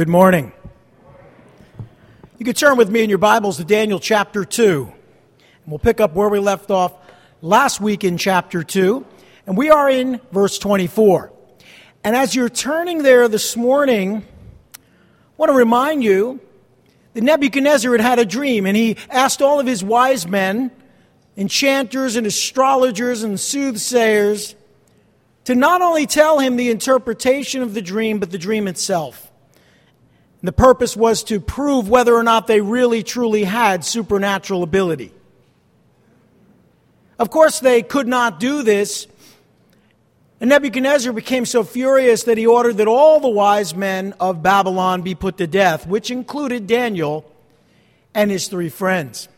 Good morning. You can turn with me in your Bibles to Daniel chapter 2. And we'll pick up where we left off last week in chapter 2. And we are in verse 24. And as you're turning there this morning, I want to remind you that Nebuchadnezzar had had a dream, and he asked all of his wise men, enchanters and astrologers and soothsayers, to not only tell him the interpretation of the dream, but the dream itself. The purpose was to prove whether or not they really truly had supernatural ability. Of course, they could not do this. And Nebuchadnezzar became so furious that he ordered that all the wise men of Babylon be put to death, which included Daniel and his three friends.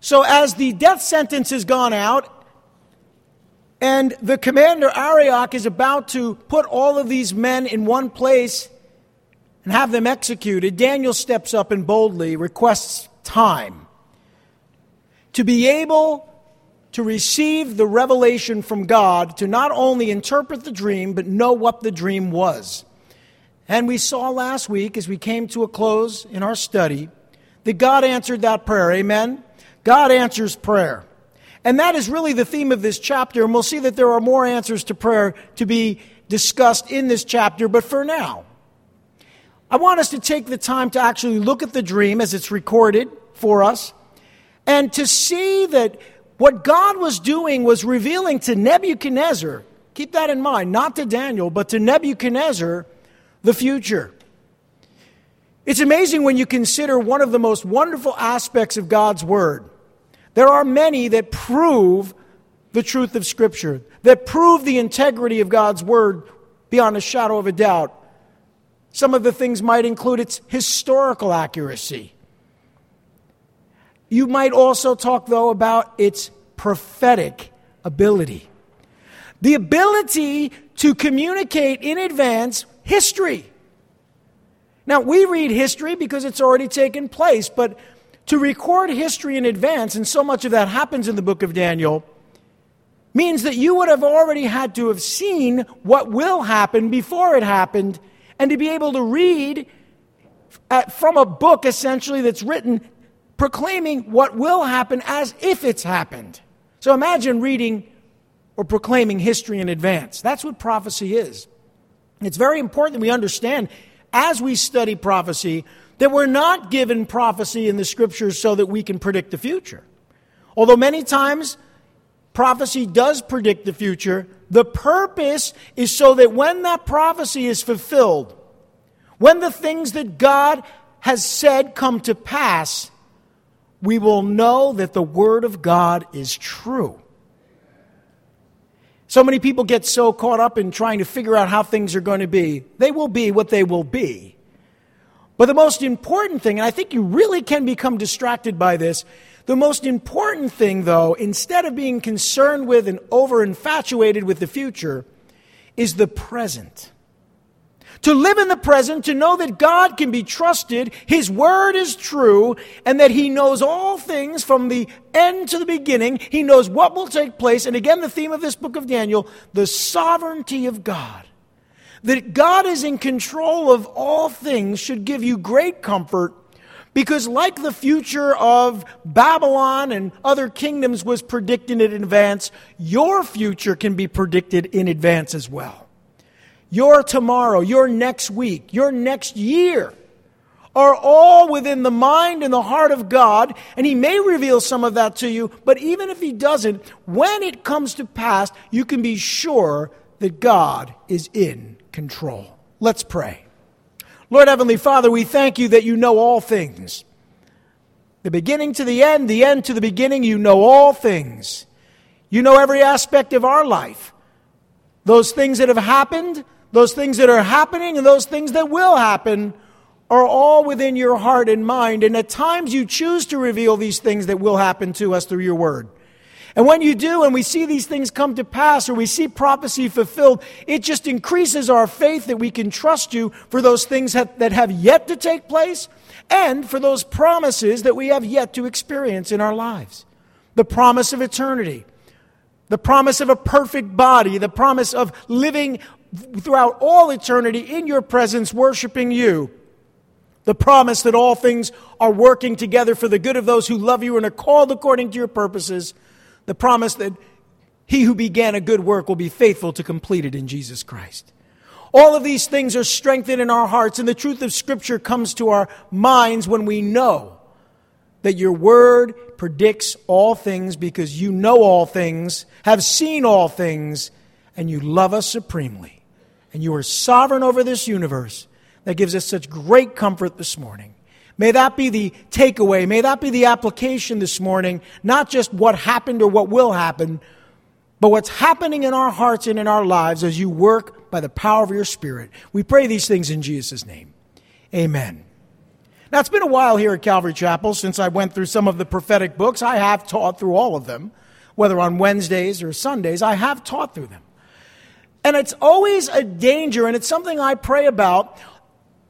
So, as the death sentence has gone out, and the commander Arioch is about to put all of these men in one place and have them executed, Daniel steps up and boldly requests time to be able to receive the revelation from God to not only interpret the dream, but know what the dream was. And we saw last week, as we came to a close in our study, that God answered that prayer. Amen? God answers prayer. And that is really the theme of this chapter. And we'll see that there are more answers to prayer to be discussed in this chapter. But for now, I want us to take the time to actually look at the dream as it's recorded for us and to see that what God was doing was revealing to Nebuchadnezzar, keep that in mind, not to Daniel, but to Nebuchadnezzar, the future. It's amazing when you consider one of the most wonderful aspects of God's Word. There are many that prove the truth of Scripture, that prove the integrity of God's Word beyond a shadow of a doubt. Some of the things might include its historical accuracy. You might also talk, though, about its prophetic ability. The ability to communicate in advance history. Now, we read history because it's already taken place, but to record history in advance, and so much of that happens in the book of Daniel, means that you would have already had to have seen what will happen before it happened and to be able to read at, from a book essentially that's written proclaiming what will happen as if it's happened. So imagine reading or proclaiming history in advance. That's what prophecy is. It's very important that we understand as we study prophecy that we're not given prophecy in the scriptures so that we can predict the future. Although many times prophecy does predict the future, the purpose is so that when that prophecy is fulfilled, when the things that God has said come to pass, we will know that the Word of God is true. So many people get so caught up in trying to figure out how things are going to be. They will be what they will be. But the most important thing, and I think you really can become distracted by this, the most important thing, though, instead of being concerned with and over infatuated with the future, is the present. To live in the present, to know that God can be trusted, His Word is true, and that He knows all things from the end to the beginning. He knows what will take place. And again, the theme of this book of Daniel the sovereignty of God. That God is in control of all things should give you great comfort because, like the future of Babylon and other kingdoms was predicted in advance, your future can be predicted in advance as well. Your tomorrow, your next week, your next year are all within the mind and the heart of God, and He may reveal some of that to you, but even if He doesn't, when it comes to pass, you can be sure that God is in control. Let's pray. Lord Heavenly Father, we thank you that you know all things. The beginning to the end, the end to the beginning, you know all things. You know every aspect of our life. Those things that have happened, those things that are happening, and those things that will happen are all within your heart and mind. And at times you choose to reveal these things that will happen to us through your word. And when you do, and we see these things come to pass, or we see prophecy fulfilled, it just increases our faith that we can trust you for those things that have yet to take place and for those promises that we have yet to experience in our lives. The promise of eternity, the promise of a perfect body, the promise of living throughout all eternity in your presence, worshiping you, the promise that all things are working together for the good of those who love you and are called according to your purposes, the promise that he who began a good work will be faithful to complete it in Jesus Christ. All of these things are strengthened in our hearts, and the truth of Scripture comes to our minds when we know that your word predicts all things because you know all things, have seen all things, and you love us supremely. And you are sovereign over this universe that gives us such great comfort this morning. May that be the takeaway. May that be the application this morning, not just what happened or what will happen, but what's happening in our hearts and in our lives as you work by the power of your Spirit. We pray these things in Jesus' name. Amen. Now, it's been a while here at Calvary Chapel since I went through some of the prophetic books. I have taught through all of them, whether on Wednesdays or Sundays, I have taught through them. And it's always a danger, and it's something I pray about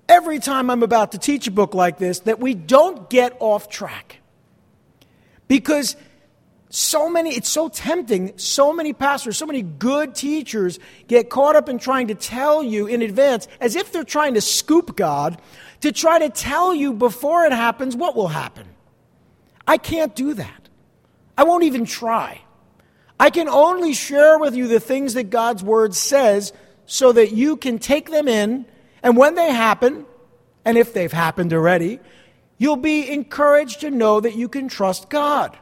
every time I'm about to teach a book like this that we don't get off track. Because so many, it's so tempting. So many pastors, so many good teachers get caught up in trying to tell you in advance, as if they're trying to scoop God, to try to tell you before it happens what will happen. I can't do that. I won't even try. I can only share with you the things that God's Word says so that you can take them in and when they happen, and if they've happened already, you'll be encouraged to know that you can trust God.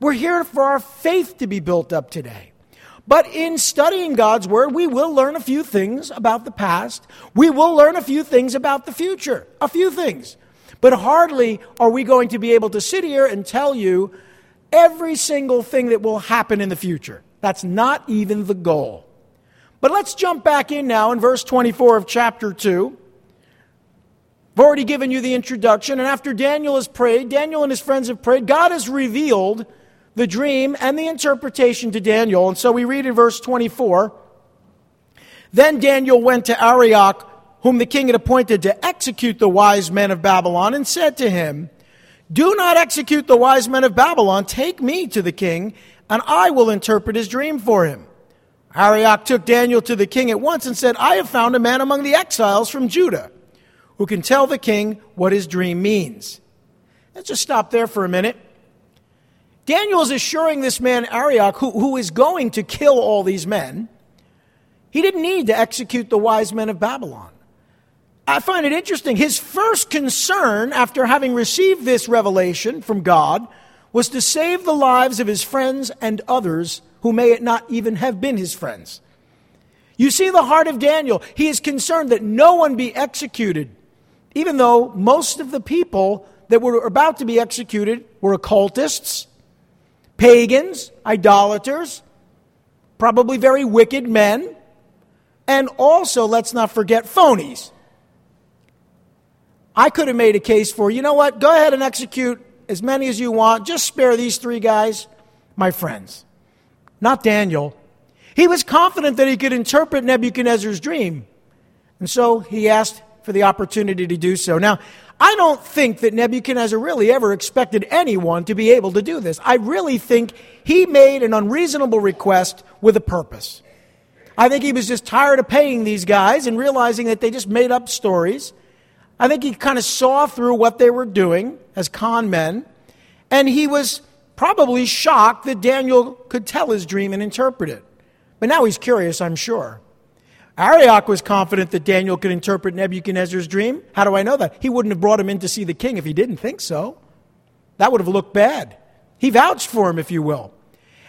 We're here for our faith to be built up today. But in studying God's Word, we will learn a few things about the past. We will learn a few things about the future. A few things. But hardly are we going to be able to sit here and tell you every single thing that will happen in the future. That's not even the goal. But let's jump back in now in verse 24 of chapter 2. I've already given you the introduction, and after Daniel has prayed, Daniel and his friends have prayed, God has revealed the dream and the interpretation to Daniel. And so we read in verse 24 Then Daniel went to Arioch, whom the king had appointed to execute the wise men of Babylon, and said to him, Do not execute the wise men of Babylon. Take me to the king, and I will interpret his dream for him. Arioch took Daniel to the king at once and said, I have found a man among the exiles from Judah who can tell the king what his dream means. Let's just stop there for a minute. Daniel is assuring this man, Arioch, who, who is going to kill all these men, he didn't need to execute the wise men of Babylon. I find it interesting. His first concern after having received this revelation from God was to save the lives of his friends and others who may it not even have been his friends. You see the heart of Daniel. He is concerned that no one be executed, even though most of the people that were about to be executed were occultists, pagans, idolaters, probably very wicked men, and also, let's not forget, phonies. I could have made a case for, you know what, go ahead and execute as many as you want, just spare these three guys, my friends not Daniel. He was confident that he could interpret Nebuchadnezzar's dream. And so he asked for the opportunity to do so. Now, I don't think that Nebuchadnezzar really ever expected anyone to be able to do this. I really think he made an unreasonable request with a purpose. I think he was just tired of paying these guys and realizing that they just made up stories. I think he kind of saw through what they were doing as con men, and he was probably shocked that Daniel could tell his dream and interpret it. But now he's curious, I'm sure. Arioch was confident that Daniel could interpret Nebuchadnezzar's dream. How do I know that? He wouldn't have brought him in to see the king if he didn't think so. That would have looked bad. He vouched for him, if you will.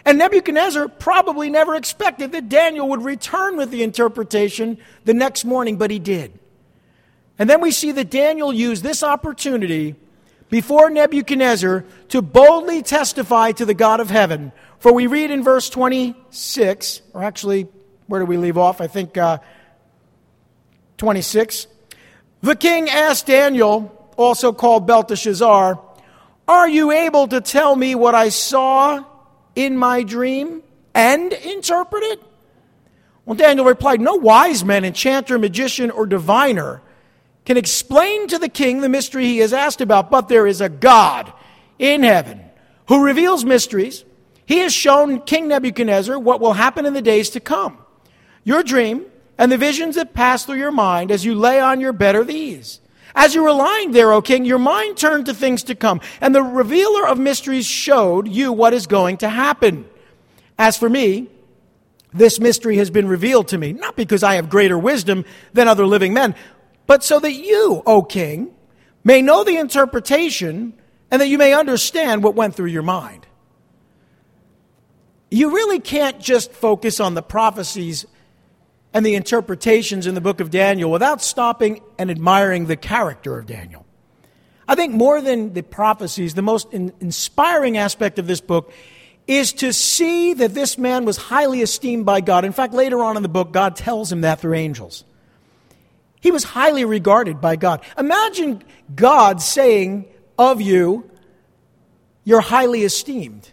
And Nebuchadnezzar probably never expected that Daniel would return with the interpretation the next morning, but he did. And then we see that Daniel used this opportunity before Nebuchadnezzar to boldly testify to the God of heaven. For we read in verse 26, or actually, where do we leave off? I think uh, 26. The king asked Daniel, also called Belteshazzar, Are you able to tell me what I saw in my dream and interpret it? Well, Daniel replied, No wise man, enchanter, magician, or diviner can explain to the king the mystery he has asked about, but there is a God in heaven who reveals mysteries. He has shown King Nebuchadnezzar what will happen in the days to come. Your dream and the visions that pass through your mind as you lay on your bed are these. As you were lying there, O king, your mind turned to things to come, and the revealer of mysteries showed you what is going to happen. As for me, this mystery has been revealed to me, not because I have greater wisdom than other living men, but so that you, O king, may know the interpretation and that you may understand what went through your mind. You really can't just focus on the prophecies and the interpretations in the book of Daniel without stopping and admiring the character of Daniel. I think more than the prophecies, the most in- inspiring aspect of this book is to see that this man was highly esteemed by God. In fact, later on in the book, God tells him that through angels. He was highly regarded by God. Imagine God saying of you, You're highly esteemed.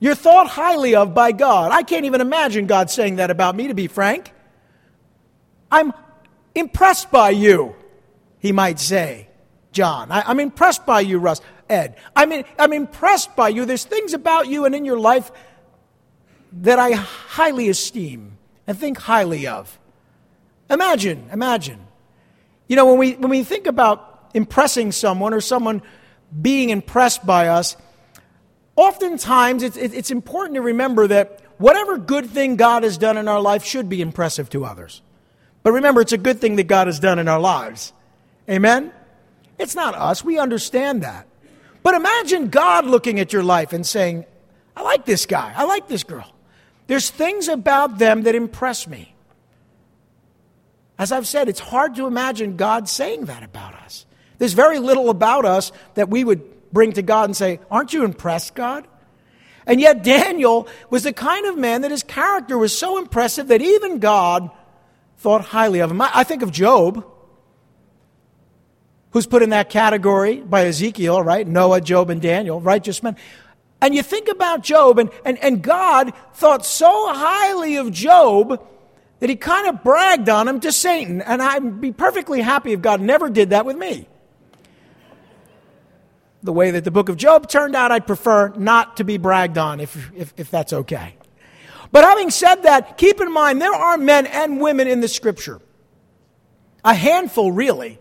You're thought highly of by God. I can't even imagine God saying that about me, to be frank. I'm impressed by you, he might say, John. I, am I'm impressed by you, Russ. Ed. I mean, I'm impressed by you. There's things about you and in your life that I highly esteem and think highly of. Imagine, imagine. You know, when we, when we think about impressing someone or someone being impressed by us, oftentimes it's, it's important to remember that whatever good thing God has done in our life should be impressive to others. But remember, it's a good thing that God has done in our lives. Amen? It's not us. We understand that. But imagine God looking at your life and saying, I like this guy. I like this girl. There's things about them that impress me. As I've said, it's hard to imagine God saying that about us. There's very little about us that we would bring to God and say, Aren't you impressed, God? And yet, Daniel was the kind of man that his character was so impressive that even God thought highly of him. I think of Job who's put in that category by Ezekiel, right? Noah, Job, and Daniel, righteous men. And you think about Job, and, and, and God thought so highly of Job that he kind of bragged on him to Satan. And I'd be perfectly happy if God never did that with me. The way that the book of Job turned out, I'd prefer not to be bragged on if, if, if that's okay. But having said that, keep in mind there are men and women in the scripture. A handful, really,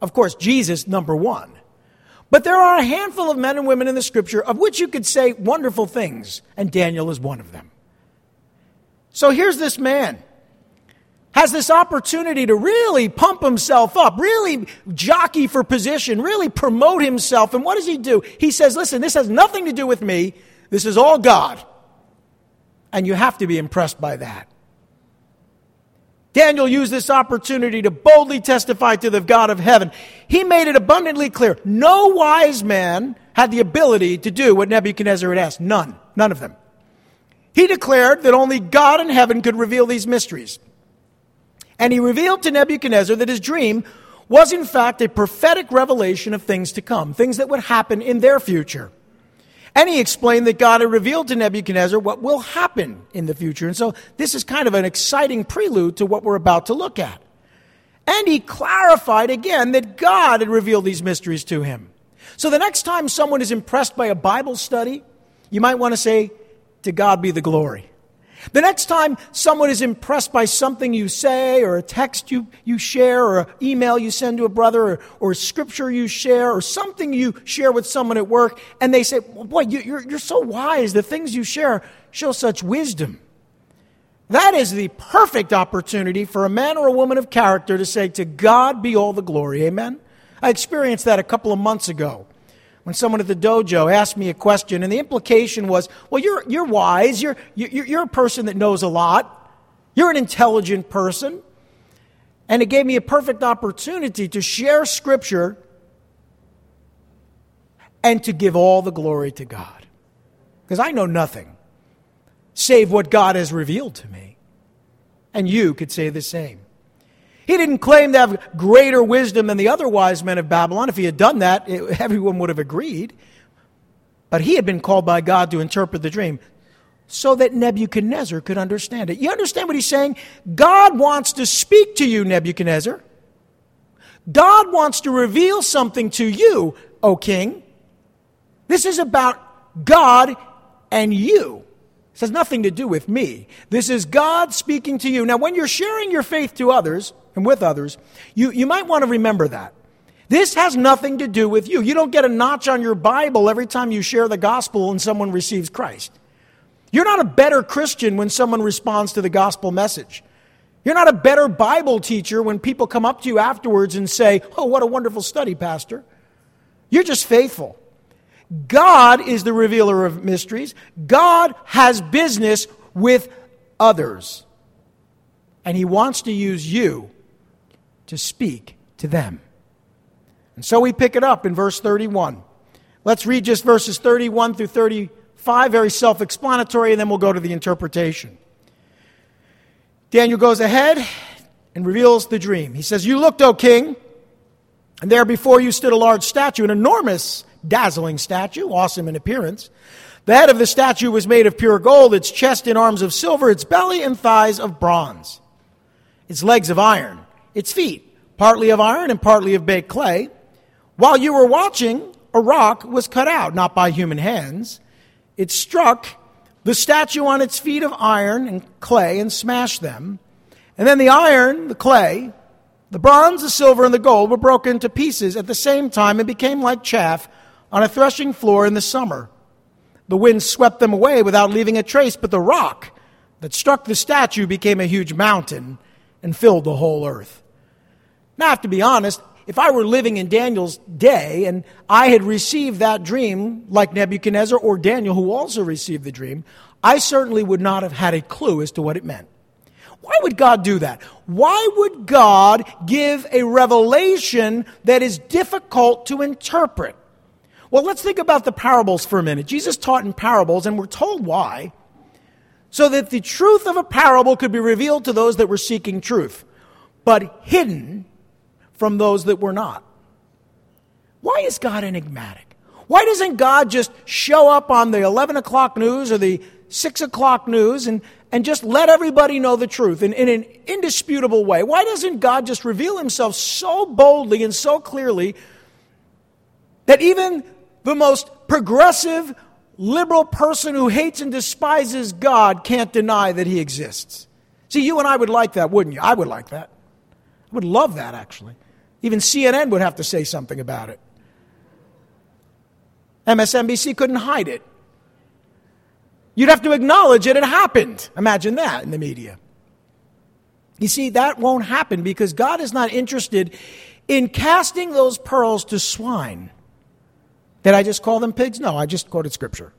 of course, Jesus, number one. But there are a handful of men and women in the scripture of which you could say wonderful things, and Daniel is one of them. So here's this man has this opportunity to really pump himself up, really jockey for position, really promote himself. And what does he do? He says, Listen, this has nothing to do with me. This is all God. And you have to be impressed by that. Daniel used this opportunity to boldly testify to the God of heaven. He made it abundantly clear no wise man had the ability to do what Nebuchadnezzar had asked. None. None of them. He declared that only God in heaven could reveal these mysteries. And he revealed to Nebuchadnezzar that his dream was, in fact, a prophetic revelation of things to come, things that would happen in their future. And he explained that God had revealed to Nebuchadnezzar what will happen in the future. And so this is kind of an exciting prelude to what we're about to look at. And he clarified again that God had revealed these mysteries to him. So the next time someone is impressed by a Bible study, you might want to say, To God be the glory. The next time someone is impressed by something you say, or a text you, you share, or an email you send to a brother, or, or a scripture you share, or something you share with someone at work, and they say, well, Boy, you, you're, you're so wise. The things you share show such wisdom. That is the perfect opportunity for a man or a woman of character to say, To God be all the glory. Amen? I experienced that a couple of months ago when someone at the dojo asked me a question, and the implication was, well, you're, you're wise, you're, you're, you're a person that knows a lot, you're an intelligent person. And it gave me a perfect opportunity to share Scripture and to give all the glory to God. Because I know nothing save what God has revealed to me. And you could say the same. He didn't claim to have greater wisdom than the other wise men of Babylon. If he had done that, it, everyone would have agreed. But he had been called by God to interpret the dream so that Nebuchadnezzar could understand it. You understand what he's saying? God wants to speak to you, Nebuchadnezzar. God wants to reveal something to you, O king. This is about God and you. This has nothing to do with me. This is God speaking to you. Now, when you're sharing your faith to others, and with others, you, you might want to remember that. This has nothing to do with you. You don't get a notch on your Bible every time you share the gospel and someone receives Christ. You're not a better Christian when someone responds to the gospel message. You're not a better Bible teacher when people come up to you afterwards and say, Oh, what a wonderful study, Pastor. You're just faithful. God is the revealer of mysteries. God has business with others. And He wants to use you to speak to them. And so we pick it up in verse 31. Let's read just verses 31 through 35, very self explanatory, and then we'll go to the interpretation. Daniel goes ahead and reveals the dream. He says, You looked, O king, and there before you stood a large statue, an enormous, dazzling statue, awesome in appearance. The head of the statue was made of pure gold, its chest and arms of silver, its belly and thighs of bronze, its legs of iron, its feet, partly of iron and partly of baked clay. While you were watching, a rock was cut out, not by human hands. It struck the statue on its feet of iron and clay and smashed them. And then the iron, the clay, the bronze, the silver, and the gold were broken to pieces at the same time and became like chaff on a threshing floor in the summer. The wind swept them away without leaving a trace, but the rock that struck the statue became a huge mountain and filled the whole earth. Now, I have to be honest, if I were living in Daniel's day and I had received that dream like Nebuchadnezzar or Daniel, who also received the dream, I certainly would not have had a clue as to what it meant. Why would God do that? Why would God give a revelation that is difficult to interpret? Well, let's think about the parables for a minute. Jesus taught in parables, and we're told why. So that the truth of a parable could be revealed to those that were seeking truth, but hidden from those that were not. Why is God enigmatic? Why doesn't God just show up on the 11 o'clock news or the 6 o'clock news and, and just let everybody know the truth in, in an indisputable way? Why doesn't God just reveal himself so boldly and so clearly that even the most progressive, liberal person who hates and despises God can't deny that he exists? See, you and I would like that, wouldn't you? I would like that. I would love that, actually. Even CNN would have to say something about it. MSNBC couldn't hide it. You'd have to acknowledge it had happened. Imagine that in the media. You see, that won't happen because God is not interested in casting those pearls to swine. Did I just call them pigs? No, I just quoted scripture.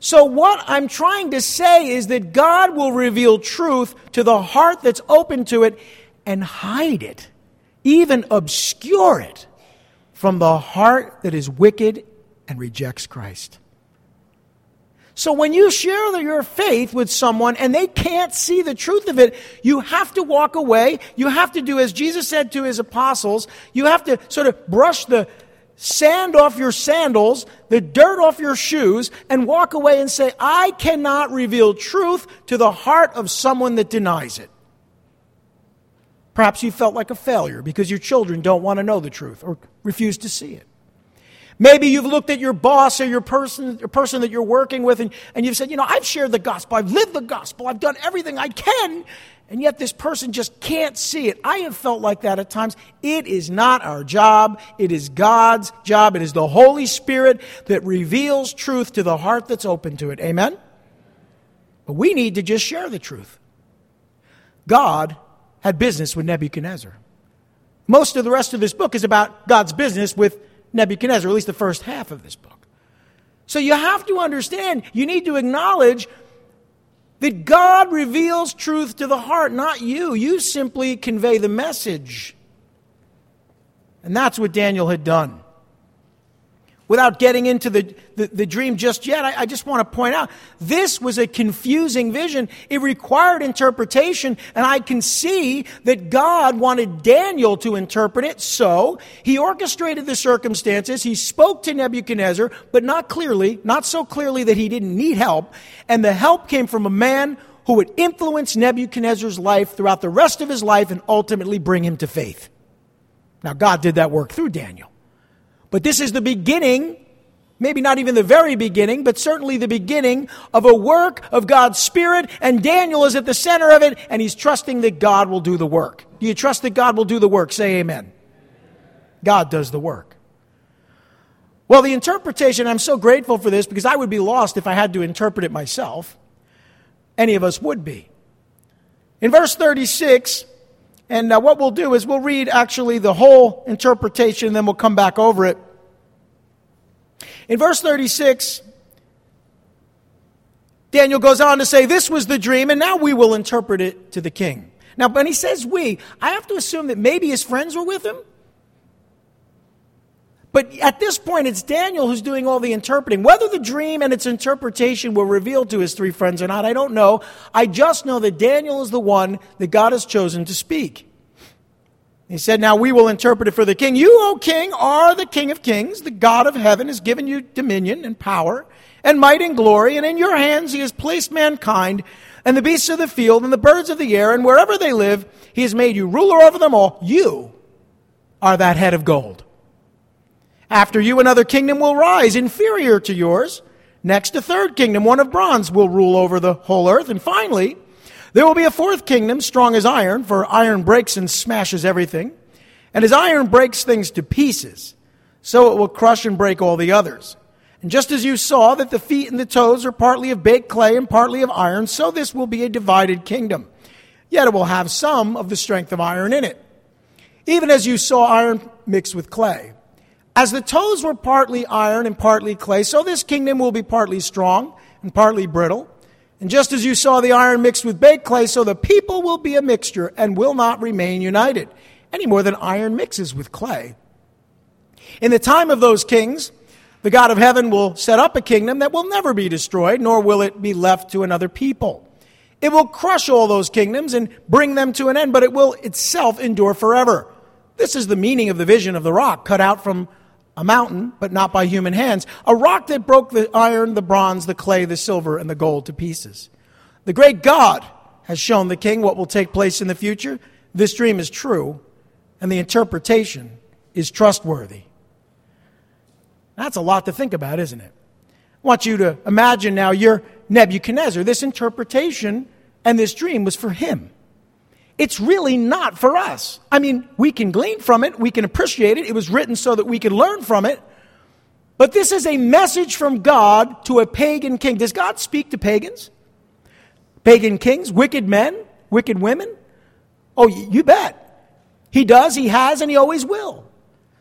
So, what I'm trying to say is that God will reveal truth to the heart that's open to it and hide it, even obscure it from the heart that is wicked and rejects Christ. So when you share your faith with someone and they can't see the truth of it, you have to walk away. You have to do as Jesus said to his apostles. You have to sort of brush the sand off your sandals, the dirt off your shoes, and walk away and say, I cannot reveal truth to the heart of someone that denies it. Perhaps you felt like a failure because your children don't want to know the truth or refuse to see it. Maybe you've looked at your boss or your person, your person that you're working with and, and you've said, you know, I've shared the gospel, I've lived the gospel, I've done everything I can, and yet this person just can't see it. I have felt like that at times. It is not our job, it is God's job. It is the Holy Spirit that reveals truth to the heart that's open to it. Amen? But we need to just share the truth. God had business with Nebuchadnezzar. Most of the rest of this book is about God's business with Nebuchadnezzar, at least the first half of this book. So you have to understand, you need to acknowledge that God reveals truth to the heart, not you. You simply convey the message. And that's what Daniel had done without getting into the, the, the dream just yet, I, I just want to point out this was a confusing vision. It required interpretation, and I can see that God wanted Daniel to interpret it, so he orchestrated the circumstances. He spoke to Nebuchadnezzar, but not clearly, not so clearly that he didn't need help, and the help came from a man who would influence Nebuchadnezzar's life throughout the rest of his life and ultimately bring him to faith. Now, God did that work through Daniel. But this is the beginning maybe not even the very beginning, but certainly the beginning of a work of God's Spirit, and Daniel is at the center of it, and he's trusting that God will do the work. Do you trust that God will do the work? Say amen. God does the work. Well, the interpretation, I'm so grateful for this because I would be lost if I had to interpret it myself. Any of us would be. In verse 36, and uh, what we'll do is we'll read actually the whole interpretation and then we'll come back over it. In verse 36, Daniel goes on to say, This was the dream, and now we will interpret it to the king. Now, when he says we, I have to assume that maybe his friends were with him. But at this point, it's Daniel who's doing all the interpreting. Whether the dream and its interpretation were revealed to his three friends or not, I don't know. I just know that Daniel is the one that God has chosen to speak. He said, Now we will interpret it for the king. You, O king, are the king of kings. The God of heaven has given you dominion and power and might and glory, and in your hands he has placed mankind and the beasts of the field and the birds of the air, and wherever they live, he has made you ruler over them all. You are that head of gold. After you, another kingdom will rise, inferior to yours. Next, a third kingdom, one of bronze, will rule over the whole earth. And finally, there will be a fourth kingdom, strong as iron, for iron breaks and smashes everything. And as iron breaks things to pieces, so it will crush and break all the others. And just as you saw that the feet and the toes are partly of baked clay and partly of iron, so this will be a divided kingdom. Yet it will have some of the strength of iron in it. Even as you saw iron mixed with clay. As the toes were partly iron and partly clay, so this kingdom will be partly strong and partly brittle. And just as you saw the iron mixed with baked clay, so the people will be a mixture and will not remain united, any more than iron mixes with clay. In the time of those kings, the God of heaven will set up a kingdom that will never be destroyed, nor will it be left to another people. It will crush all those kingdoms and bring them to an end, but it will itself endure forever. This is the meaning of the vision of the rock cut out from a mountain, but not by human hands, a rock that broke the iron, the bronze, the clay, the silver, and the gold to pieces. The great God has shown the king what will take place in the future. This dream is true, and the interpretation is trustworthy. That's a lot to think about, isn't it? I want you to imagine now you're Nebuchadnezzar. This interpretation and this dream was for him. It's really not for us. I mean, we can glean from it, we can appreciate it. It was written so that we can learn from it. But this is a message from God to a pagan king. Does God speak to pagans? Pagan kings, wicked men, wicked women? Oh, you bet. He does, he has, and he always will.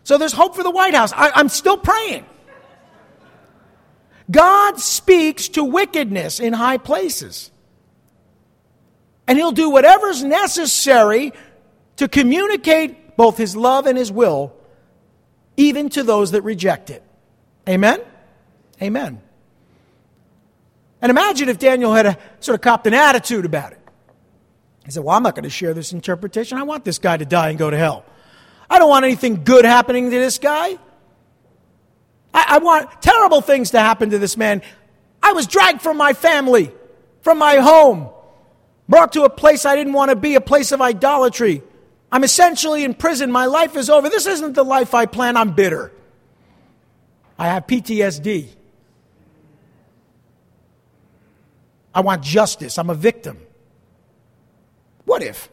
So there's hope for the White House. I, am still praying. God speaks to wickedness in high places and he'll do whatever's necessary to communicate both his love and his will, even to those that reject it. Amen? Amen. And imagine if Daniel had a, sort of copped an attitude about it. He said, Well, I'm not going to share this interpretation. I want this guy to die and go to hell. I don't want anything good happening to this guy. I, I want terrible things to happen to this man. I was dragged from my family, from my home brought to a place I didn't want to be, a place of idolatry. I'm essentially in prison. My life is over. This isn't the life I plan. I'm bitter. I have PTSD. I want justice. I'm a victim. What if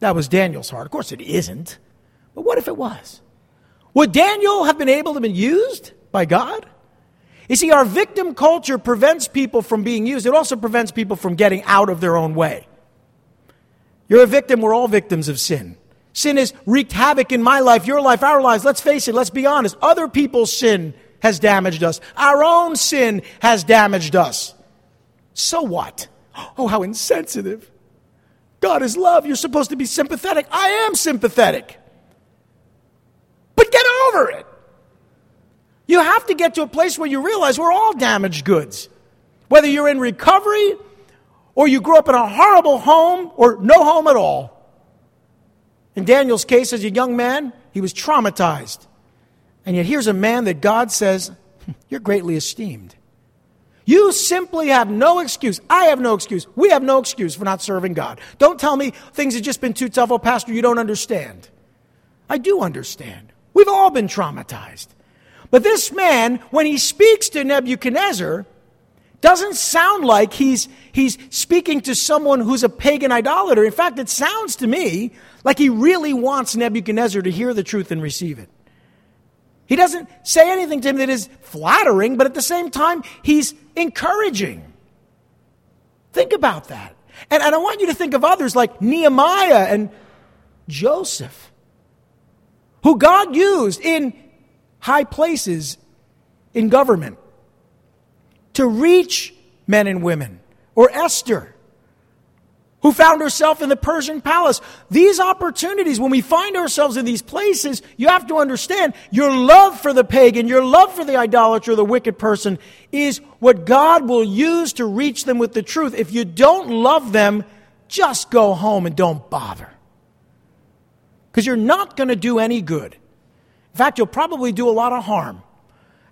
that was Daniel's heart? Of course it isn't. But what if it was? Would Daniel have been able to be used by God? You see, our victim culture prevents people from being used. It also prevents people from getting out of their own way. You're a victim. We're all victims of sin. Sin has wreaked havoc in my life, your life, our lives. Let's face it, let's be honest. Other people's sin has damaged us. Our own sin has damaged us. So what? Oh, how insensitive. God is love. You're supposed to be sympathetic. I am sympathetic. But get over it. You have to get to a place where you realize we're all damaged goods. Whether you're in recovery or you grew up in a horrible home or no home at all. In Daniel's case, as a young man, he was traumatized. And yet, here's a man that God says, hmm, You're greatly esteemed. You simply have no excuse. I have no excuse. We have no excuse for not serving God. Don't tell me things have just been too tough. Oh, Pastor, you don't understand. I do understand. We've all been traumatized. But this man, when he speaks to Nebuchadnezzar, doesn't sound like he's, he's speaking to someone who's a pagan idolater. In fact, it sounds to me like he really wants Nebuchadnezzar to hear the truth and receive it. He doesn't say anything to him that is flattering, but at the same time, he's encouraging. Think about that. And, and I want you to think of others like Nehemiah and Joseph, who God used in high places in government to reach men and women, or Esther who found herself in the Persian palace. These opportunities, when we find ourselves in these places, you have to understand your love for the pagan, your love for the idolater, the wicked person, is what God will use to reach them with the truth. If you don't love them, just go home and don't bother. Because you're not going to do any good. In fact, you'll probably do a lot of harm.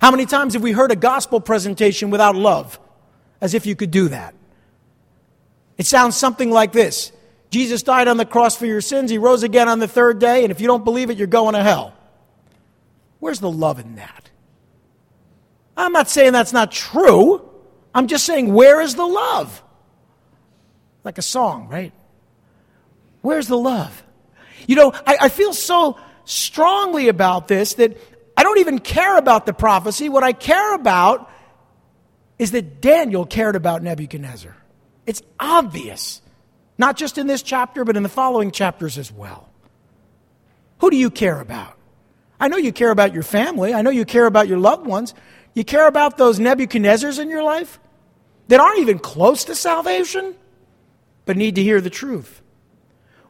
How many times have we heard a gospel presentation without love? As if you could do that. It sounds something like this Jesus died on the cross for your sins, He rose again on the third day, and if you don't believe it, you're going to hell. Where's the love in that? I'm not saying that's not true. I'm just saying, where is the love? Like a song, right? Where's the love? You know, I, I feel so strongly about this that I don't even care about the prophecy. What I care about is that Daniel cared about Nebuchadnezzar. It's obvious, not just in this chapter, but in the following chapters as well. Who do you care about? I know you care about your family. I know you care about your loved ones. You care about those Nebuchadnezzars in your life that aren't even close to salvation, but need to hear the truth.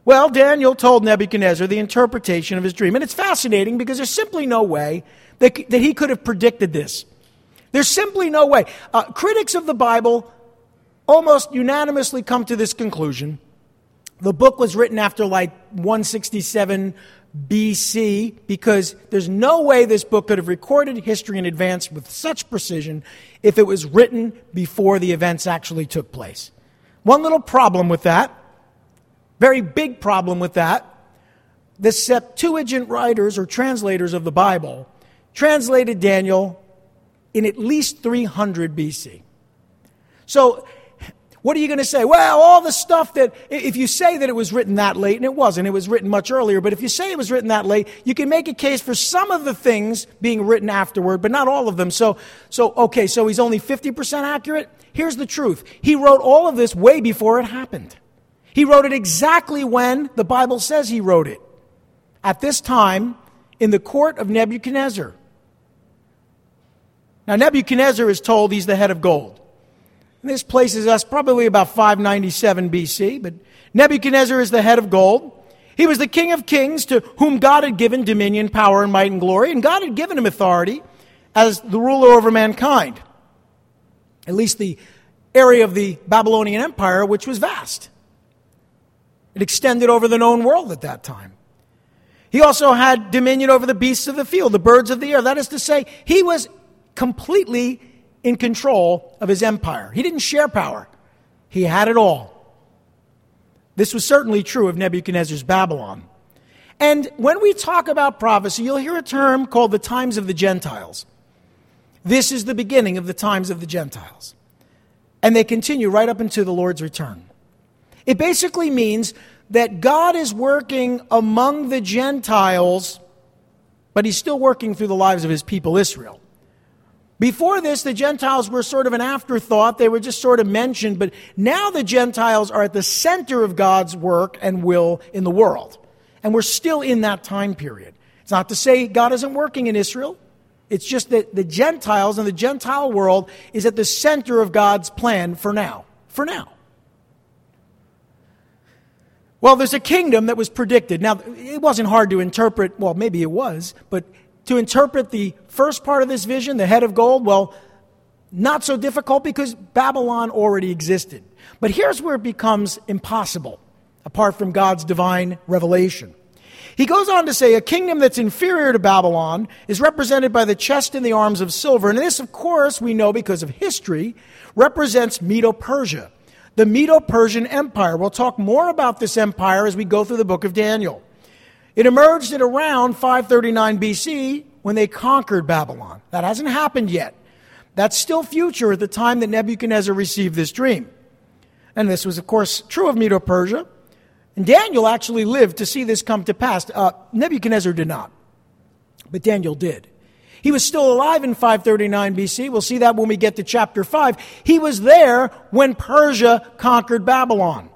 Well, Daniel told Nebuchadnezzar the interpretation of his dream. And it's fascinating because there's simply no way that, that he could have predicted this. There's simply no way. Uh, critics of the Bible almost unanimously come to this conclusion. The book was written after like 167 BC because there's no way this book could have recorded history in advance with such precision if it was written before the events actually took place. One little problem with that, very big problem with that, the Septuagint writers or translators of the Bible translated Daniel in at least 300 BC. So what are you going to say? Well, all the stuff that, if you say that it was written that late, and it wasn't, it was written much earlier, but if you say it was written that late, you can make a case for some of the things being written afterward, but not all of them. So, so okay, so he's only 50% accurate? Here's the truth. He wrote all of this way before it happened. He wrote it exactly when the Bible says he wrote it. At this time, in the court of Nebuchadnezzar. Now, Nebuchadnezzar is told he's the head of gold. And This places us probably about 597 BC, but Nebuchadnezzar is the head of gold. He was the king of kings to whom God had given dominion, power, and might and glory, and God had given him authority as the ruler over mankind. At least the area of the Babylonian Empire, which was vast. It extended over the known world at that time. He also had dominion over the beasts of the field, the birds of the air. That is to say, he was completely in control of his empire. He didn't share power, he had it all. This was certainly true of Nebuchadnezzar's Babylon. And when we talk about prophecy, you'll hear a term called the times of the Gentiles. This is the beginning of the times of the Gentiles. And they continue right up into the Lord's return. It basically means that God is working among the Gentiles, but he's still working through the lives of his people, Israel. Before this, the Gentiles were sort of an afterthought. They were just sort of mentioned, but now the Gentiles are at the center of God's work and will in the world. And we're still in that time period. It's not to say God isn't working in Israel. It's just that the Gentiles and the Gentile world is at the center of God's plan for now. For now. Well, there's a kingdom that was predicted. Now, it wasn't hard to interpret. Well, maybe it was, but to interpret the first part of this vision, the head of gold, well, not so difficult because Babylon already existed. But here's where it becomes impossible, apart from God's divine revelation. He goes on to say a kingdom that's inferior to Babylon is represented by the chest and the arms of silver. And this, of course, we know because of history, represents Medo Persia, the Medo Persian Empire. We'll talk more about this empire as we go through the book of Daniel. It emerged at around 539 BC when they conquered Babylon. That hasn't happened yet. That's still future at the time that Nebuchadnezzar received this dream. And this was, of course, true of Medo Persia. And Daniel actually lived to see this come to pass. Uh, Nebuchadnezzar did not, but Daniel did. He was still alive in 539 BC. We'll see that when we get to chapter 5. He was there when Persia conquered Babylon.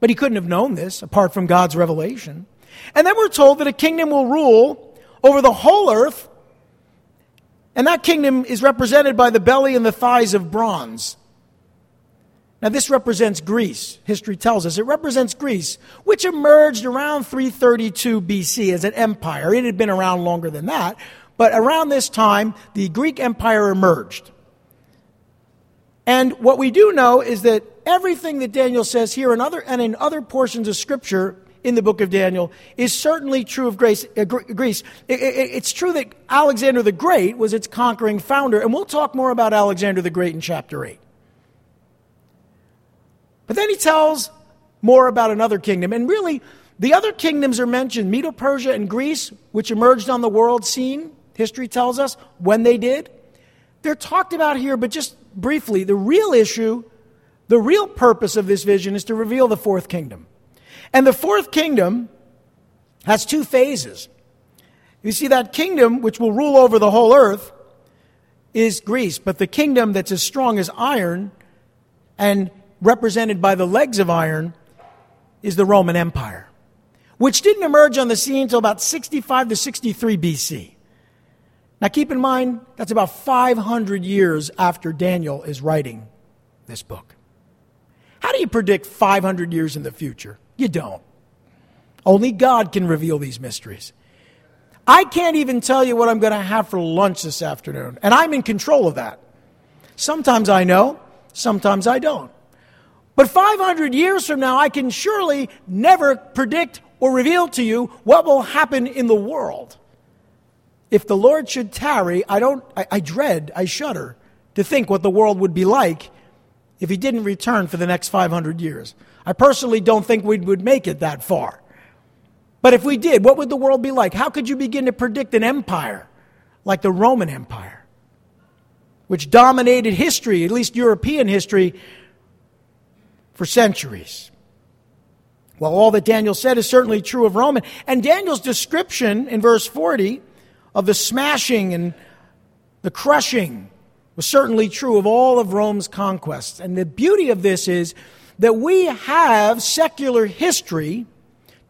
But he couldn't have known this apart from God's revelation. And then we're told that a kingdom will rule over the whole earth, and that kingdom is represented by the belly and the thighs of bronze. Now, this represents Greece. History tells us it represents Greece, which emerged around 332 BC as an empire. It had been around longer than that, but around this time, the Greek Empire emerged. And what we do know is that everything that Daniel says here and, other, and in other portions of Scripture in the book of Daniel is certainly true of Greece. Uh, Greece. It, it, it's true that Alexander the Great was its conquering founder, and we'll talk more about Alexander the Great in chapter 8. But then he tells more about another kingdom, and really, the other kingdoms are mentioned Medo Persia and Greece, which emerged on the world scene history tells us, when they did. They're talked about here, but just briefly, the real issue, the real purpose of this vision is to reveal the fourth kingdom. And the fourth kingdom has two phases. You see, that kingdom which will rule over the whole earth is Greece, but the kingdom that's as strong as iron and represented by the legs of iron is the Roman Empire, which didn't emerge on the scene until about 65 to 63 BC. Now, keep in mind, that's about 500 years after Daniel is writing this book. How do you predict 500 years in the future? You don't. Only God can reveal these mysteries. I can't even tell you what I'm going to have for lunch this afternoon, and I'm in control of that. Sometimes I know, sometimes I don't. But 500 years from now, I can surely never predict or reveal to you what will happen in the world. If the Lord should tarry, I don't, I, I dread, I shudder to think what the world would be like if he didn't return for the next 500 years. I personally don't think we would make it that far. But if we did, what would the world be like? How could you begin to predict an empire like the Roman Empire, which dominated history, at least European history, for centuries? Well, all that Daniel said is certainly true of Roman. And Daniel's description in verse 40 of the smashing and the crushing was certainly true of all of Rome's conquests. And the beauty of this is that we have secular history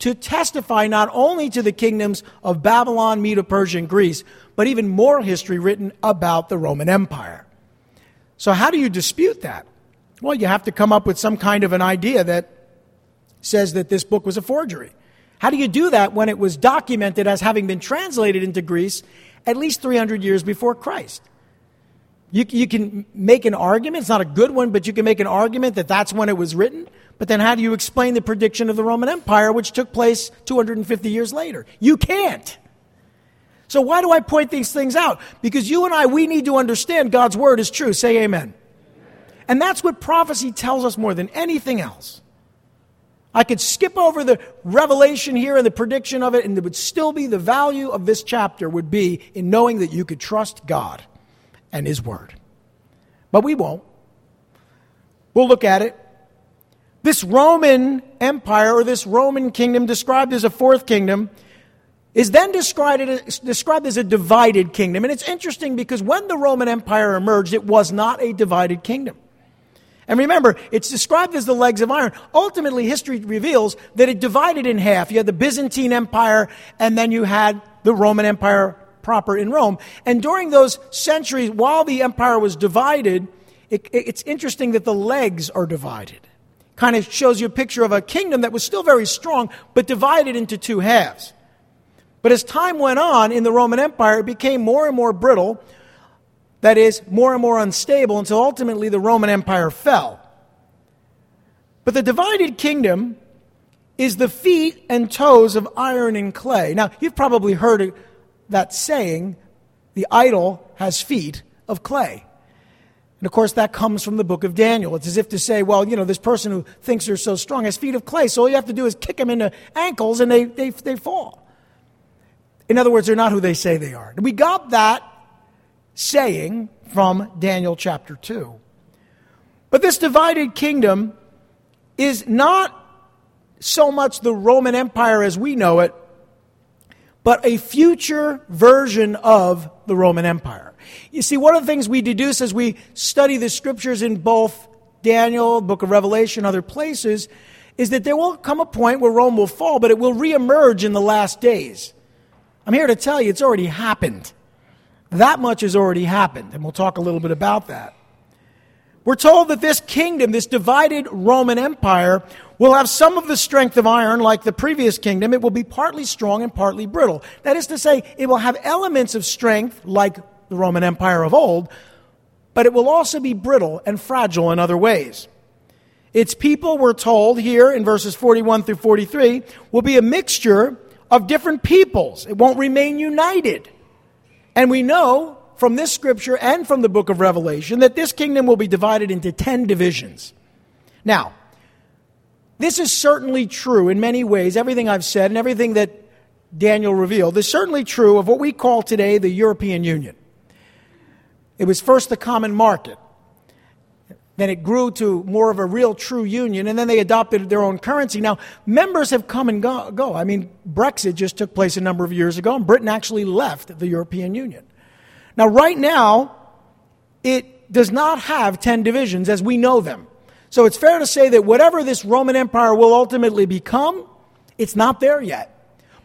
to testify not only to the kingdoms of Babylon, Medo Persia, and Greece, but even more history written about the Roman Empire. So, how do you dispute that? Well, you have to come up with some kind of an idea that says that this book was a forgery. How do you do that when it was documented as having been translated into Greece at least 300 years before Christ? You, you can make an argument, it's not a good one, but you can make an argument that that's when it was written. But then how do you explain the prediction of the Roman Empire, which took place 250 years later? You can't. So why do I point these things out? Because you and I, we need to understand God's word is true. Say amen. And that's what prophecy tells us more than anything else. I could skip over the revelation here and the prediction of it, and it would still be the value of this chapter would be in knowing that you could trust God and His Word. But we won't. We'll look at it. This Roman Empire, or this Roman kingdom, described as a fourth kingdom, is then described, described as a divided kingdom. And it's interesting because when the Roman Empire emerged, it was not a divided kingdom. And remember, it's described as the legs of iron. Ultimately, history reveals that it divided in half. You had the Byzantine Empire, and then you had the Roman Empire proper in Rome. And during those centuries, while the empire was divided, it, it's interesting that the legs are divided. Kind of shows you a picture of a kingdom that was still very strong, but divided into two halves. But as time went on in the Roman Empire, it became more and more brittle that is, more and more unstable until ultimately the Roman Empire fell. But the divided kingdom is the feet and toes of iron and clay. Now, you've probably heard that saying, the idol has feet of clay. And of course, that comes from the book of Daniel. It's as if to say, well, you know, this person who thinks they're so strong has feet of clay, so all you have to do is kick them in the ankles and they, they, they fall. In other words, they're not who they say they are. We got that saying from Daniel chapter 2. But this divided kingdom is not so much the Roman Empire as we know it, but a future version of the Roman Empire. You see, one of the things we deduce as we study the scriptures in both Daniel, book of Revelation, other places, is that there will come a point where Rome will fall, but it will reemerge in the last days. I'm here to tell you it's already happened. That much has already happened, and we'll talk a little bit about that. We're told that this kingdom, this divided Roman Empire, will have some of the strength of iron like the previous kingdom. It will be partly strong and partly brittle. That is to say, it will have elements of strength like the Roman Empire of old, but it will also be brittle and fragile in other ways. Its people, we're told here in verses 41 through 43, will be a mixture of different peoples. It won't remain united. And we know from this scripture and from the book of Revelation that this kingdom will be divided into 10 divisions. Now, this is certainly true in many ways. Everything I've said and everything that Daniel revealed is certainly true of what we call today the European Union. It was first the common market. Then it grew to more of a real true union, and then they adopted their own currency. Now, members have come and go. go. I mean, Brexit just took place a number of years ago, and Britain actually left the European Union. Now, right now, it does not have 10 divisions as we know them. So it's fair to say that whatever this Roman Empire will ultimately become, it's not there yet.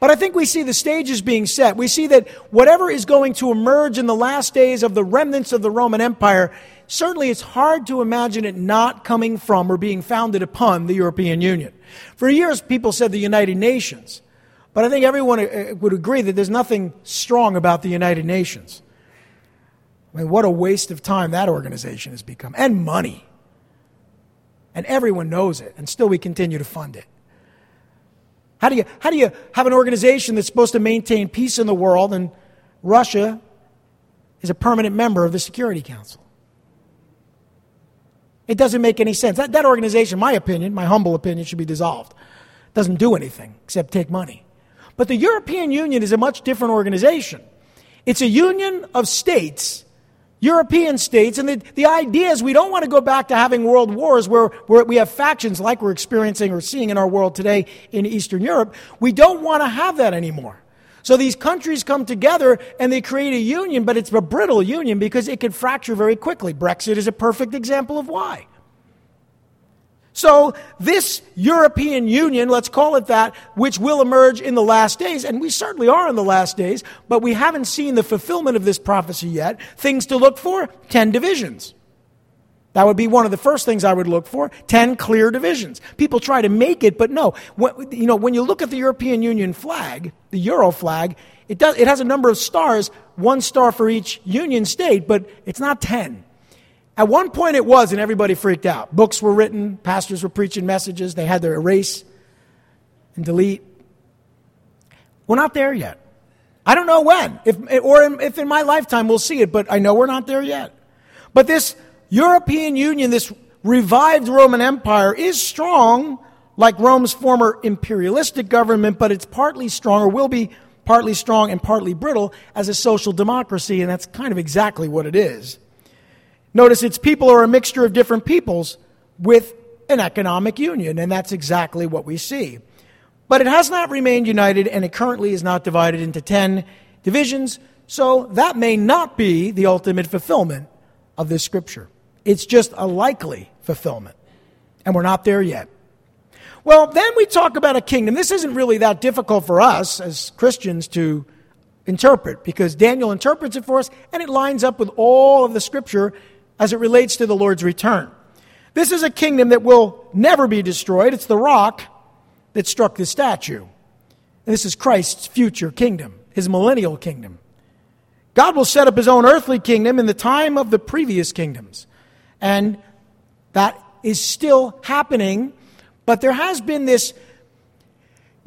But I think we see the stages being set. We see that whatever is going to emerge in the last days of the remnants of the Roman Empire, certainly it's hard to imagine it not coming from or being founded upon the European Union. For years, people said the United Nations. But I think everyone uh, would agree that there's nothing strong about the United Nations. I mean, what a waste of time that organization has become, and money. And everyone knows it, and still we continue to fund it. How do you, how do you have an organization that's supposed to maintain peace in the world and Russia is a permanent member of the Security Council? It doesn't make any sense. That, that organization, my opinion, my humble opinion, should be dissolved. It doesn't do anything except take money. But the European Union is a much different organization. It's a union of states European states. And the, the idea is we don't want to go back to having world wars where, where we have factions like we're experiencing or seeing in our world today in Eastern Europe. We don't want to have that anymore. So these countries come together and they create a union, but it's a brittle union because it can fracture very quickly. Brexit is a perfect example of why. So, this European Union, let's call it that, which will emerge in the last days, and we certainly are in the last days, but we haven't seen the fulfillment of this prophecy yet. Things to look for 10 divisions. That would be one of the first things I would look for 10 clear divisions. People try to make it, but no. When, you know, when you look at the European Union flag, the Euro flag, it, does, it has a number of stars, one star for each union state, but it's not 10. At one point it was, and everybody freaked out. Books were written, pastors were preaching messages, they had to erase and delete. We're not there yet. I don't know when, if, or if in my lifetime we'll see it, but I know we're not there yet. But this European Union, this revived Roman Empire, is strong, like Rome's former imperialistic government, but it's partly strong, or will be partly strong and partly brittle, as a social democracy, and that's kind of exactly what it is. Notice its people are a mixture of different peoples with an economic union, and that's exactly what we see. But it has not remained united, and it currently is not divided into 10 divisions, so that may not be the ultimate fulfillment of this scripture. It's just a likely fulfillment, and we're not there yet. Well, then we talk about a kingdom. This isn't really that difficult for us as Christians to interpret because Daniel interprets it for us, and it lines up with all of the scripture as it relates to the Lord's return. This is a kingdom that will never be destroyed. It's the rock that struck the statue. And this is Christ's future kingdom, his millennial kingdom. God will set up his own earthly kingdom in the time of the previous kingdoms. And that is still happening, but there has been this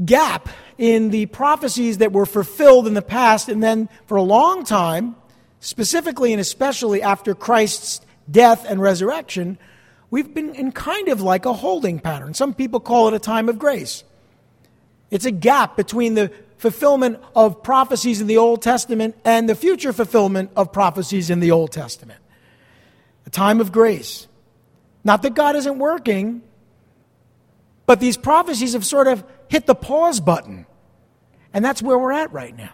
gap in the prophecies that were fulfilled in the past, and then for a long time, specifically and especially after Christ's death and resurrection, we've been in kind of like a holding pattern. Some people call it a time of grace. It's a gap between the fulfillment of prophecies in the Old Testament and the future fulfillment of prophecies in the Old Testament. A time of grace. Not that God isn't working, but these prophecies have sort of hit the pause button. And that's where we're at right now.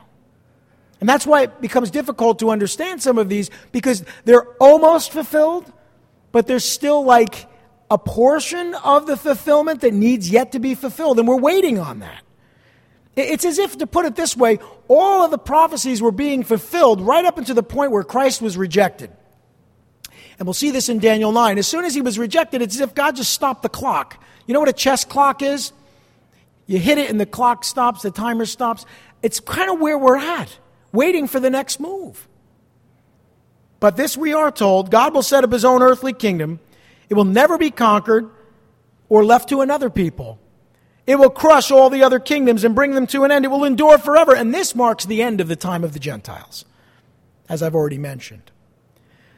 And that's why it becomes difficult to understand some of these because they're almost fulfilled, but there's still like a portion of the fulfillment that needs yet to be fulfilled. And we're waiting on that. It's as if, to put it this way, all of the prophecies were being fulfilled right up until the point where Christ was rejected. And we'll see this in Daniel 9. As soon as he was rejected, it's as if God just stopped the clock. You know what a chess clock is? You hit it and the clock stops, the timer stops. It's kind of where we're at, waiting for the next move. But this we are told God will set up his own earthly kingdom. It will never be conquered or left to another people. It will crush all the other kingdoms and bring them to an end. It will endure forever. And this marks the end of the time of the Gentiles, as I've already mentioned.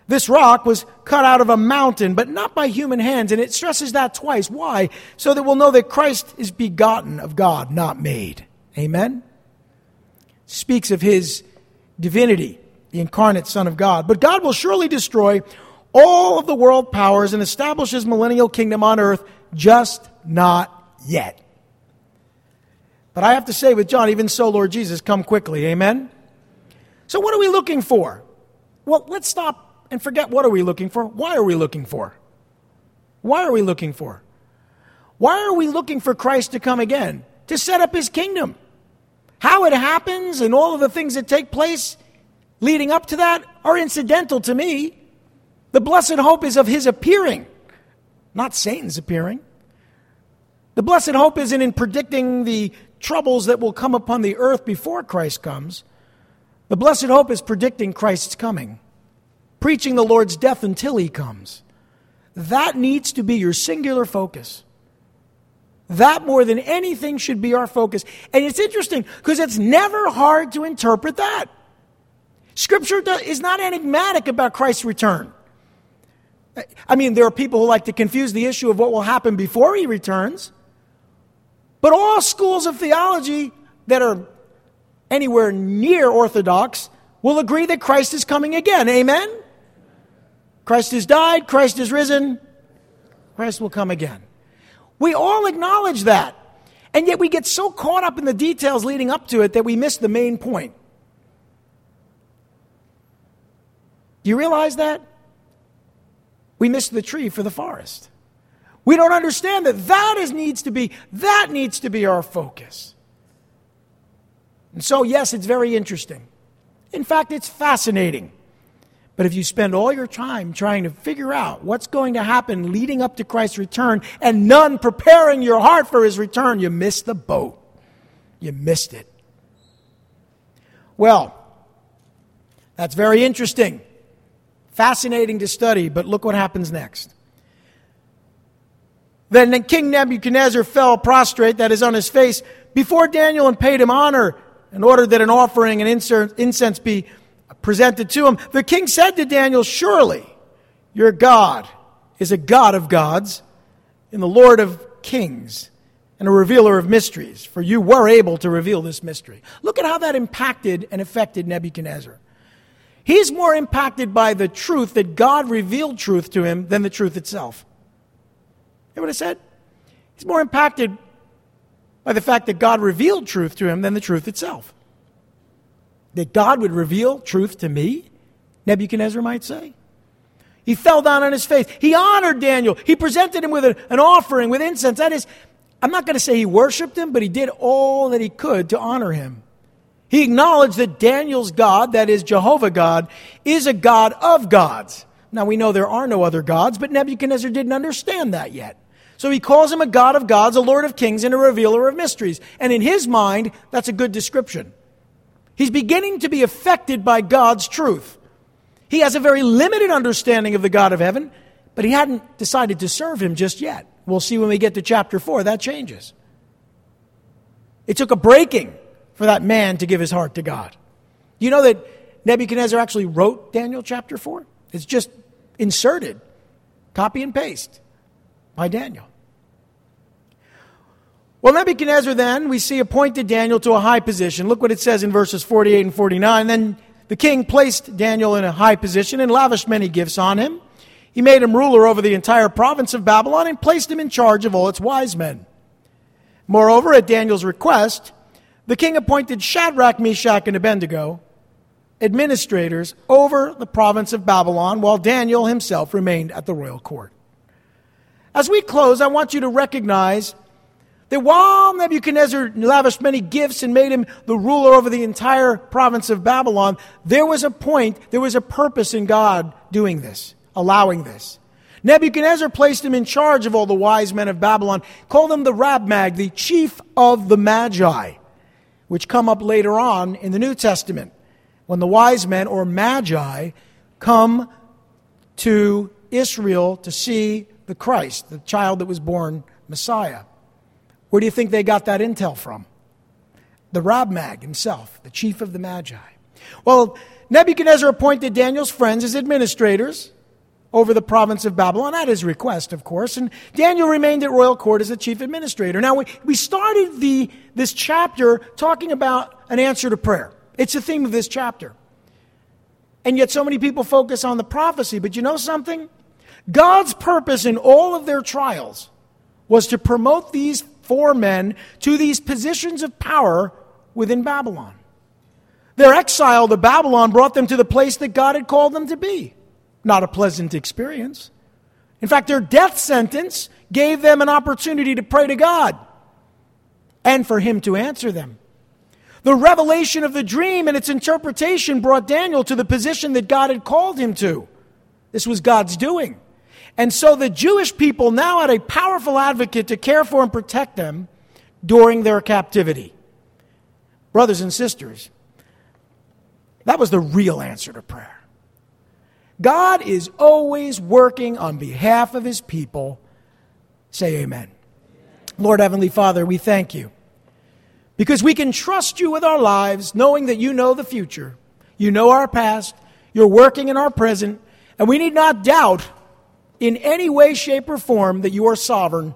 This rock was cut out of a mountain, but not by human hands. And it stresses that twice. Why? So that we'll know that Christ is begotten of God, not made. Amen? Speaks of his divinity, the incarnate Son of God. But God will surely destroy all of the world powers and establish his millennial kingdom on earth, just not yet. But I have to say with John, even so, Lord Jesus, come quickly. Amen? So, what are we looking for? Well, let's stop and forget what are we looking for. Why are we looking for? Why are we looking for? Why are we looking for Christ to come again? To set up his kingdom. How it happens and all of the things that take place leading up to that are incidental to me. The blessed hope is of his appearing, not Satan's appearing. The blessed hope isn't in predicting the troubles that will come upon the earth before Christ comes. The blessed hope is predicting Christ's coming, preaching the Lord's death until he comes. That needs to be your singular focus. That more than anything should be our focus. And it's interesting because it's never hard to interpret that. Scripture is not enigmatic about Christ's return. I mean, there are people who like to confuse the issue of what will happen before he returns. But all schools of theology that are anywhere near orthodox will agree that Christ is coming again. Amen? Christ has died, Christ is risen, Christ will come again. We all acknowledge that. And yet we get so caught up in the details leading up to it that we miss the main point. Do you realize that? We miss the tree for the forest. We don't understand that that is, needs to be that needs to be our focus. And so yes, it's very interesting. In fact, it's fascinating. But if you spend all your time trying to figure out what's going to happen leading up to Christ's return and none preparing your heart for his return, you missed the boat. You missed it. Well, that's very interesting. Fascinating to study, but look what happens next. Then King Nebuchadnezzar fell prostrate, that is, on his face, before Daniel and paid him honor in order that an offering and incense be presented to him. The king said to Daniel, Surely your God is a God of gods and the Lord of kings and a revealer of mysteries, for you were able to reveal this mystery. Look at how that impacted and affected Nebuchadnezzar. He's more impacted by the truth that God revealed truth to him than the truth itself. Know what I said? He's more impacted by the fact that God revealed truth to him than the truth itself. That God would reveal truth to me, Nebuchadnezzar might say. He fell down on his face. He honored Daniel. He presented him with an offering, with incense. That is, I'm not going to say he worshiped him, but he did all that he could to honor him. He acknowledged that Daniel's God, that is Jehovah God, is a God of gods. Now we know there are no other gods, but Nebuchadnezzar didn't understand that yet. So he calls him a God of gods, a Lord of kings, and a revealer of mysteries. And in his mind, that's a good description. He's beginning to be affected by God's truth. He has a very limited understanding of the God of heaven, but he hadn't decided to serve him just yet. We'll see when we get to chapter 4, that changes. It took a breaking for that man to give his heart to God. You know that Nebuchadnezzar actually wrote Daniel chapter 4? It's just inserted, copy and paste by Daniel. Well, Nebuchadnezzar then, we see, appointed Daniel to a high position. Look what it says in verses 48 and 49. Then the king placed Daniel in a high position and lavished many gifts on him. He made him ruler over the entire province of Babylon and placed him in charge of all its wise men. Moreover, at Daniel's request, the king appointed Shadrach, Meshach, and Abednego administrators over the province of Babylon, while Daniel himself remained at the royal court. As we close, I want you to recognize that while Nebuchadnezzar lavished many gifts and made him the ruler over the entire province of Babylon, there was a point, there was a purpose in God doing this, allowing this. Nebuchadnezzar placed him in charge of all the wise men of Babylon, called him the Rabmag, the chief of the Magi, which come up later on in the New Testament when the wise men or Magi come to Israel to see the Christ, the child that was born Messiah. Where do you think they got that intel from? The Rabmag himself, the chief of the Magi. Well, Nebuchadnezzar appointed Daniel's friends as administrators over the province of Babylon at his request, of course, and Daniel remained at royal court as the chief administrator. Now, we, we started the, this chapter talking about an answer to prayer. It's the theme of this chapter. And yet, so many people focus on the prophecy, but you know something? God's purpose in all of their trials was to promote these four men to these positions of power within Babylon. Their exile to Babylon brought them to the place that God had called them to be. Not a pleasant experience. In fact, their death sentence gave them an opportunity to pray to God and for Him to answer them. The revelation of the dream and its interpretation brought Daniel to the position that God had called him to. This was God's doing. And so the Jewish people now had a powerful advocate to care for and protect them during their captivity. Brothers and sisters, that was the real answer to prayer. God is always working on behalf of his people. Say amen. Lord Heavenly Father, we thank you because we can trust you with our lives, knowing that you know the future. You know our past. You're working in our present. And we need not doubt in any way, shape, or form that you are sovereign.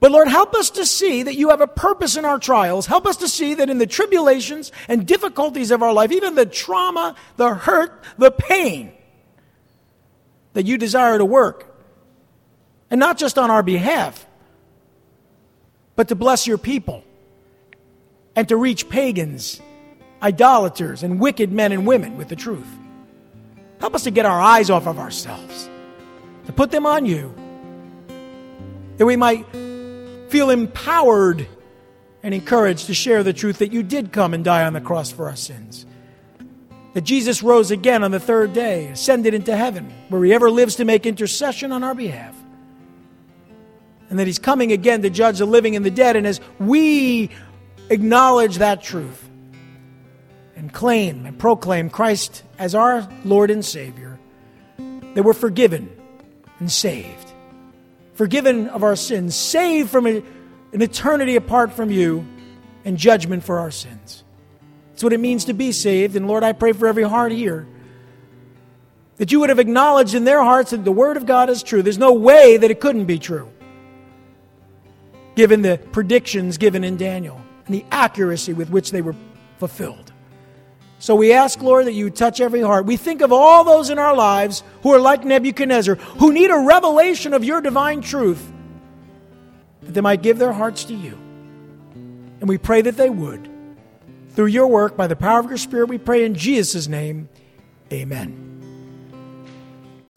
But Lord, help us to see that you have a purpose in our trials. Help us to see that in the tribulations and difficulties of our life, even the trauma, the hurt, the pain, that you desire to work. And not just on our behalf, but to bless your people and to reach pagans, idolaters, and wicked men and women with the truth. Help us to get our eyes off of ourselves, put them on you, that we might feel empowered and encouraged to share the truth that you did come and die on the cross for our sins. That Jesus rose again on the third day, ascended into heaven, where he ever lives to make intercession on our behalf. And that he's coming again to judge the living and the dead. And as we acknowledge that truth and claim and proclaim Christ as our Lord and Savior, that we're forgiven and saved. Forgiven of our sins, saved from an eternity apart from you, and judgment for our sins. That's what it means to be saved. And Lord, I pray for every heart here that you would have acknowledged in their hearts that the Word of God is true. There's no way that it couldn't be true, given the predictions given in Daniel and the accuracy with which they were fulfilled. So we ask, Lord, that you touch every heart. We think of all those in our lives who are like Nebuchadnezzar, who need a revelation of your divine truth, that they might give their hearts to you. And we pray that they would. Through your work, by the power of your Spirit, we pray in Jesus' name. Amen.